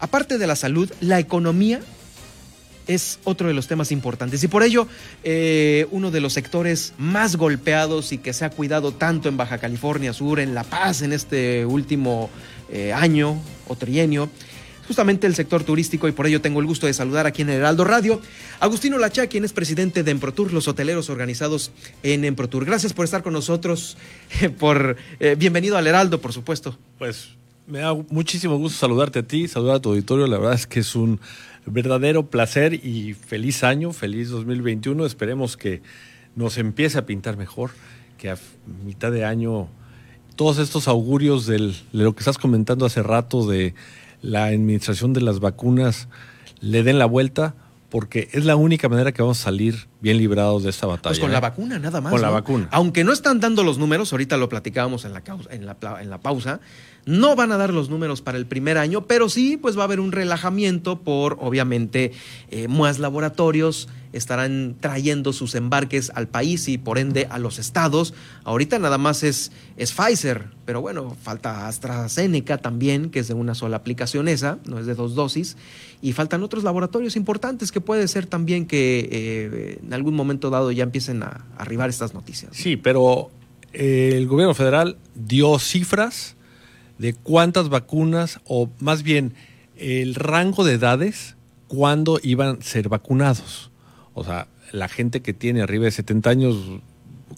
aparte de la salud, la economía es otro de los temas importantes. Y por ello, eh, uno de los sectores más golpeados y que se ha cuidado tanto en Baja California Sur, en La Paz, en este último eh, año o trienio, justamente el sector turístico y por ello tengo el gusto de saludar aquí en Heraldo Radio Agustino Lacha, quien es presidente de Emprotur, los hoteleros organizados en Emprotur. Gracias por estar con nosotros, por bienvenido al Heraldo, por supuesto. Pues me da muchísimo gusto saludarte a ti, saludar a tu auditorio. La verdad es que es un verdadero placer y feliz año, feliz 2021. Esperemos que nos empiece a pintar mejor, que a mitad de año todos estos augurios de lo que estás comentando hace rato de la administración de las vacunas le den la vuelta porque es la única manera que vamos a salir bien librados de esta batalla. Pues con la ¿eh? vacuna, nada más. Con la vacuna. Aunque no están dando los números, ahorita lo platicábamos en la, en la, en la pausa, no van a dar los números para el primer año, pero sí, pues va a haber un relajamiento por, obviamente, eh, más laboratorios estarán trayendo sus embarques al país y por ende a los estados. Ahorita nada más es, es Pfizer, pero bueno, falta AstraZeneca también, que es de una sola aplicación esa, no es de dos dosis, y faltan otros laboratorios importantes que puede ser también que eh, en algún momento dado ya empiecen a arribar estas noticias. Sí, pero eh, el gobierno federal dio cifras de cuántas vacunas, o más bien el rango de edades, cuándo iban a ser vacunados. O sea, la gente que tiene arriba de 70 años,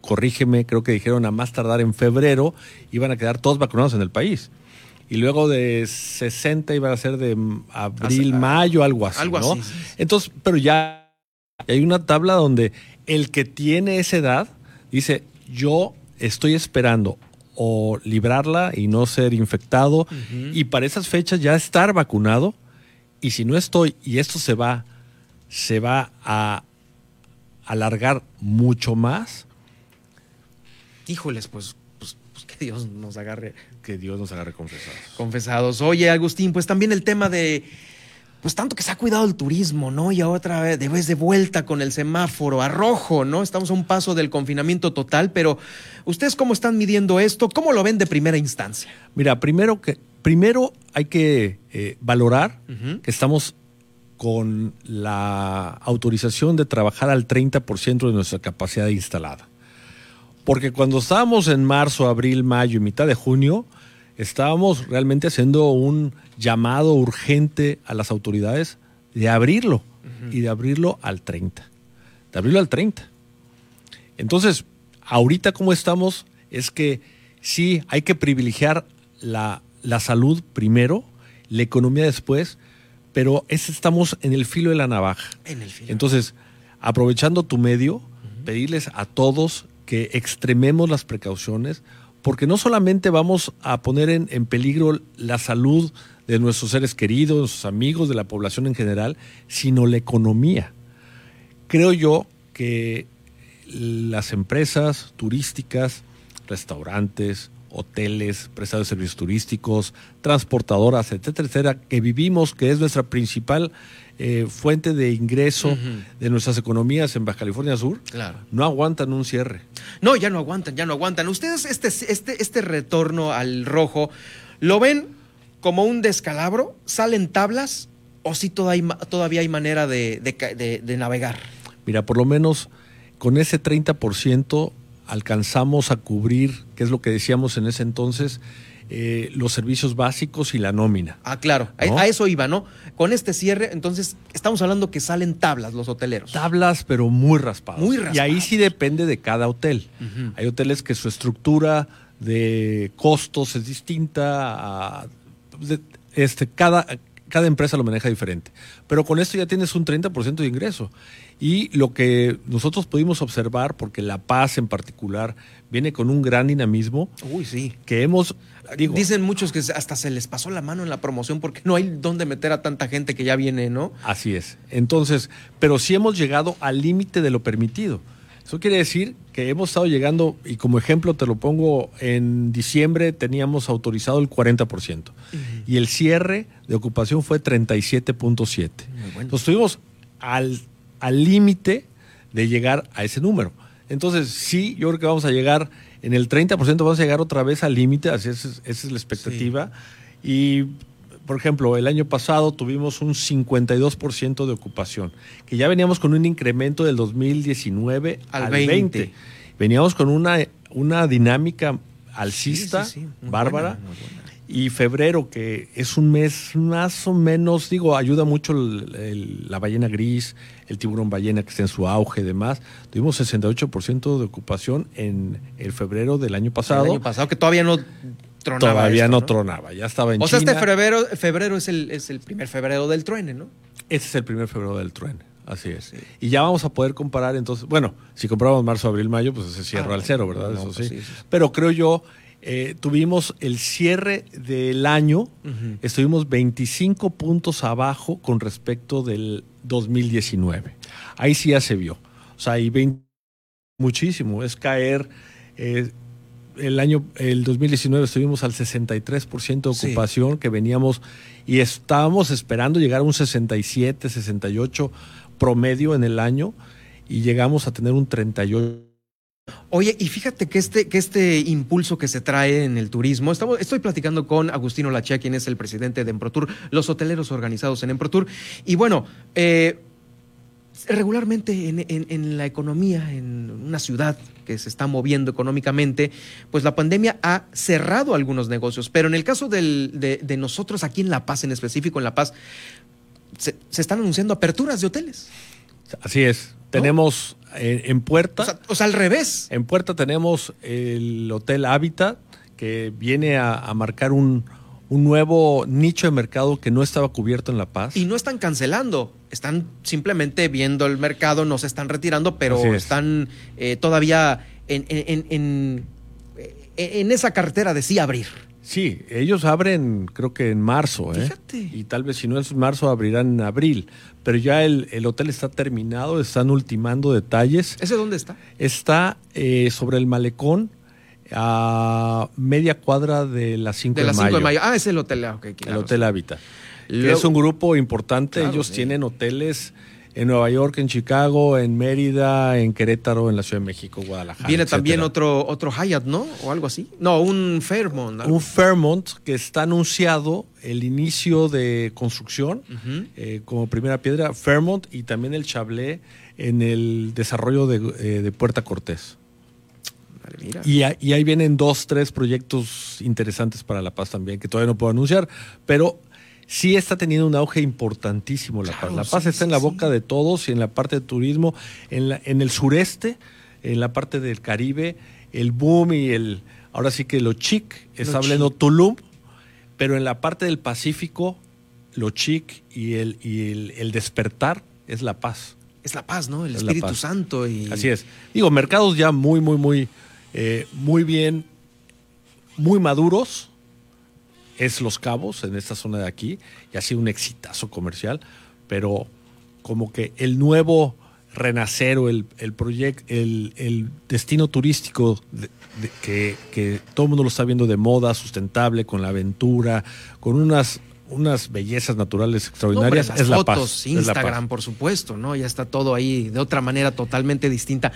corrígeme, creo que dijeron a más tardar en febrero, iban a quedar todos vacunados en el país. Y luego de 60 iban a ser de abril, mayo, algo así. Algo así. Entonces, pero ya hay una tabla donde el que tiene esa edad dice, yo estoy esperando o librarla y no ser infectado y para esas fechas ya estar vacunado y si no estoy y esto se va se va a alargar mucho más híjoles pues, pues, pues que Dios nos agarre que Dios nos agarre confesados confesados oye Agustín pues también el tema de pues tanto que se ha cuidado el turismo, ¿no? Y otra vez de vez de vuelta con el semáforo a rojo, ¿no? Estamos a un paso del confinamiento total, pero ¿ustedes cómo están midiendo esto? ¿Cómo lo ven de primera instancia? Mira, primero que primero hay que eh, valorar que estamos con la autorización de trabajar al 30% de nuestra capacidad instalada. Porque cuando estábamos en marzo, abril, mayo y mitad de junio, estábamos realmente haciendo un llamado urgente a las autoridades de abrirlo y de abrirlo al 30. De abrirlo al 30. Entonces, ahorita como estamos es que sí hay que privilegiar la, salud primero, la economía después, pero estamos en el filo de la navaja. En el filo. Entonces, aprovechando tu medio, pedirles a todos que extrememos las precauciones, porque no solamente vamos a poner en, peligro la salud de nuestros seres queridos, nuestros amigos, de la población en general, sino la economía. Creo yo que las empresas turísticas, restaurantes, hoteles, prestadores de servicios turísticos, transportadoras, etcétera, etcétera, que vivimos, que es nuestra principal eh, fuente de ingreso de nuestras economías en Baja California Sur, claro. no aguantan un cierre. No, ya no aguantan, ya no aguantan. Ustedes este, este, este retorno al rojo, ¿lo ven como un descalabro? ¿Salen tablas o si todavía, todavía hay manera de, de navegar? Mira, por lo menos con ese 30% alcanzamos a cubrir, que es lo que decíamos en ese entonces, eh, los servicios básicos y la nómina. Ah, claro, a, eso iba, ¿no? Con este cierre, entonces estamos hablando que salen tablas los hoteleros. Tablas, pero muy raspadas. Muy raspadas. Y ahí sí depende de cada hotel. Hay hoteles que su estructura de costos es distinta a, este, cada, cada empresa lo maneja diferente. Pero con esto ya tienes un 30% de ingreso. Y lo que nosotros pudimos observar, porque La Paz en particular viene con un gran dinamismo, Uy, sí. que hemos... Dicen muchos que hasta se les pasó la mano en la promoción porque no hay dónde meter a tanta gente que ya viene, ¿no? Así es. Entonces, pero sí hemos llegado al límite de lo permitido. Eso quiere decir que hemos estado llegando, y como ejemplo te lo pongo, en diciembre teníamos autorizado el 40%, y el cierre de ocupación fue 37.7. Bueno. Entonces estuvimos al límite de llegar a ese número. Entonces, sí, yo creo que vamos a llegar en el 30%, vamos a llegar otra vez al límite, así es, esa es la expectativa. Y por ejemplo, el año pasado tuvimos un 52% de ocupación, que ya veníamos con un incremento del 2019 al, 20. Veníamos con una, una dinámica alcista, bárbara. Y febrero, que es un mes más o menos, digo, ayuda mucho la ballena gris, el tiburón ballena que está en su auge y demás. Tuvimos 68% de ocupación en el febrero del año pasado. El año pasado, que todavía no tronaba. Todavía no, tronaba, ya estaba en O sea, este febrero, febrero es, el, es el primer febrero del truene, ¿no? Este es el primer febrero del truene. Así es. Y ya vamos a poder comparar entonces, bueno, si compramos marzo, abril, mayo, pues se cierra ah, al cero, ¿verdad? Eso pues sí. Pero creo yo, eh, tuvimos el cierre del año, estuvimos 25 puntos abajo con respecto del 2019. Ahí sí ya se vio. O sea, y 20, muchísimo, es caer... Eh, el año, el 2019 estuvimos al 63% de ocupación que veníamos y estábamos esperando llegar a un 67, 68 promedio en el año y llegamos a tener un 38. Oye, y fíjate que este, que este impulso que se trae en el turismo, estamos, estoy platicando con Agustino Lachea, quien es el presidente de Emprotour, los hoteleros organizados en Emprotour, y bueno, eh, regularmente en, la economía, en una ciudad que se está moviendo económicamente, pues la pandemia ha cerrado algunos negocios, pero en el caso de, de nosotros aquí en La Paz, en específico en La Paz, se, están anunciando aperturas de hoteles. Así es. Tenemos en, Puerta. O sea, al revés. En Puerta tenemos el Hotel Habitat, que viene a, marcar un, nuevo nicho de mercado que no estaba cubierto en La Paz. Y no están cancelando, están simplemente viendo el mercado, no se están retirando, pero están eh, todavía en, en, en, esa cartera de sí abrir. Sí, ellos abren creo que en marzo, ¿eh? Fíjate. Y tal vez si no es marzo abrirán en abril. Pero ya el, hotel está terminado, están ultimando detalles. ¿Ese dónde está? Está eh, sobre el malecón a media cuadra de las 5 de, de, 5 de mayo. Ah, es el hotel, ah, El Hotel Hábitat. es un grupo importante, ellos tienen hoteles en Nueva York, en Chicago, en Mérida, en Querétaro, en la Ciudad de México, Guadalajara. Viene también otro, otro Hyatt, ¿no? O algo así. No, un Fairmont. Un Fairmont que está anunciado el inicio de construcción eh, como primera piedra, Fairmont y también el Chablé en el desarrollo de, eh, Puerta Cortés. Y, y, ahí vienen dos, tres proyectos interesantes para La Paz también, que todavía no puedo anunciar, pero sí está teniendo un auge importantísimo La Paz. la Paz está en la boca de todos y en la parte de turismo, en, la, en el sureste, en la parte del Caribe, el boom y el, ahora sí que lo chic, está hablando Tulum, pero en la parte del Pacífico, lo chic y el, y el, despertar es La Paz. Es La Paz, ¿no? El Espíritu Santo. Y... Así es. Digo, mercados ya muy, muy, muy, eh, muy bien, muy maduros es Los Cabos, en esta zona de aquí, y ha sido un exitazo comercial, pero como que el nuevo renacer o el, el proyecto, el, destino turístico que, que, todo el mundo lo está viendo de moda, sustentable, con la aventura, con unas unas bellezas naturales extraordinarias. es la fotos, Instagram, por supuesto, ¿no? Ya está todo ahí de otra manera totalmente distinta.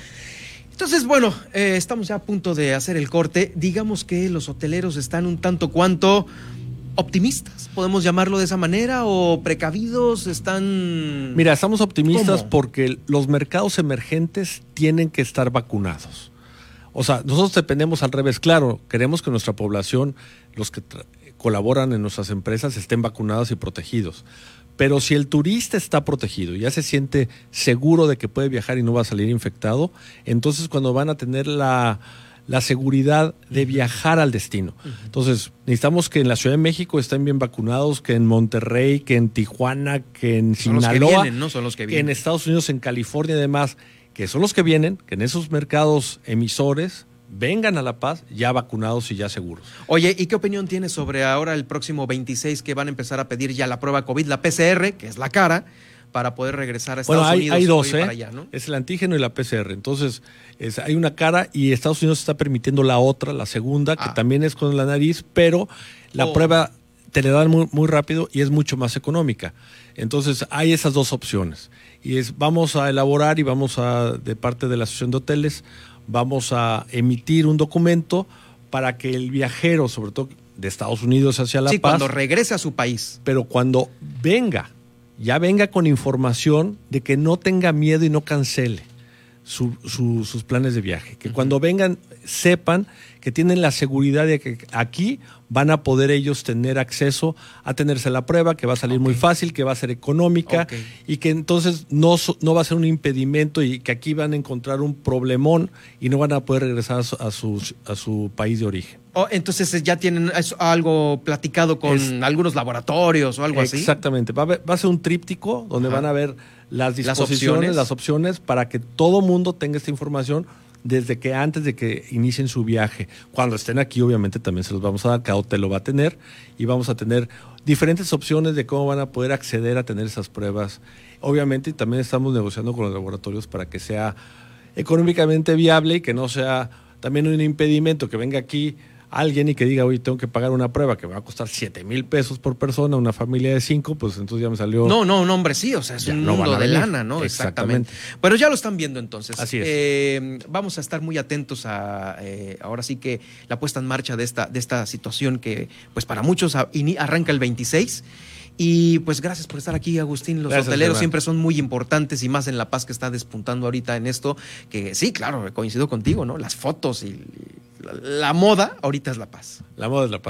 Entonces, bueno, eh, estamos ya a punto de hacer el corte. Digamos que los hoteleros están un tanto cuanto optimistas, podemos llamarlo de esa manera, o precavidos, están... Mira, estamos optimistas porque los mercados emergentes tienen que estar vacunados. O sea, nosotros dependemos al revés. Claro, queremos que nuestra población, los que colaboran en nuestras empresas, estén vacunados y protegidos. Pero si el turista está protegido, ya se siente seguro de que puede viajar y no va a salir infectado, entonces cuando van a tener la, seguridad de viajar al destino. Entonces, necesitamos que en la Ciudad de México estén bien vacunados, que en Monterrey, que en Tijuana, que en Sinaloa, ¿no? Son los que, vienen. que en Estados Unidos, en California y demás, que son los que vienen, que en esos mercados emisores vengan a La Paz ya vacunados y ya seguros. Oye, ¿y qué opinión tienes sobre ahora el próximo 26 que van a empezar a pedir ya la prueba COVID, la PCR, que es la cara, para poder regresar a Estados bueno, hay, Unidos? Hay dos, ¿eh? Es el antígeno y la PCR. Entonces, hay una cara y Estados Unidos está permitiendo la otra, la segunda, que ah. también es con la nariz, pero la oh. prueba te le dan muy, muy rápido y es mucho más económica. Entonces, hay esas dos opciones. Y es, vamos a elaborar y vamos a, de parte de la Asociación de Hoteles, vamos a emitir un documento para que el viajero, sobre todo de Estados Unidos hacia La sí, Paz. cuando regrese a su país. Pero cuando venga, ya venga con información de que no tenga miedo y no cancele su- su- sus planes de viaje. Que cuando vengan sepan que tienen la seguridad de que aquí van a poder ellos tener acceso a tenerse la prueba, que va a salir muy fácil, que va a ser económica y que entonces no, no va a ser un impedimento y que aquí van a encontrar un problemón y no van a poder regresar a su, a su país de origen. Oh, entonces ya tienen algo platicado con Es- algunos laboratorios o algo así. Exactamente. Va va a ser un tríptico donde Ajá. van a ver las disposiciones, las opciones. opciones, para que todo mundo tenga esta información desde que antes de que inicien su viaje. Cuando estén aquí, obviamente también se los vamos a dar, cada hotel lo va a tener y vamos a tener diferentes opciones de cómo van a poder acceder a tener esas pruebas. Obviamente también estamos negociando con los laboratorios para que sea económicamente viable y que no sea también un impedimento que venga aquí alguien y que diga, oye, tengo que pagar una prueba que me va a costar 7 mil pesos por persona, una familia de cinco, pues entonces ya me salió... No, no, no, hombre, sí, o sea, es Ya un mundo de lana, ¿no? Exactamente. Exactamente. Pero ya lo están viendo entonces. Así es. Eh, vamos a estar muy atentos a, eh, ahora sí que la puesta en marcha de esta, de esta situación que, pues para muchos arranca el 26. Y pues gracias por estar aquí, Agustín. Los Gracias, hoteleros Germán. siempre son muy importantes y más en La Paz que está despuntando ahorita en esto. Que sí, claro, coincido contigo, ¿no? Las fotos y la, la moda ahorita es La Paz. La moda es la paz.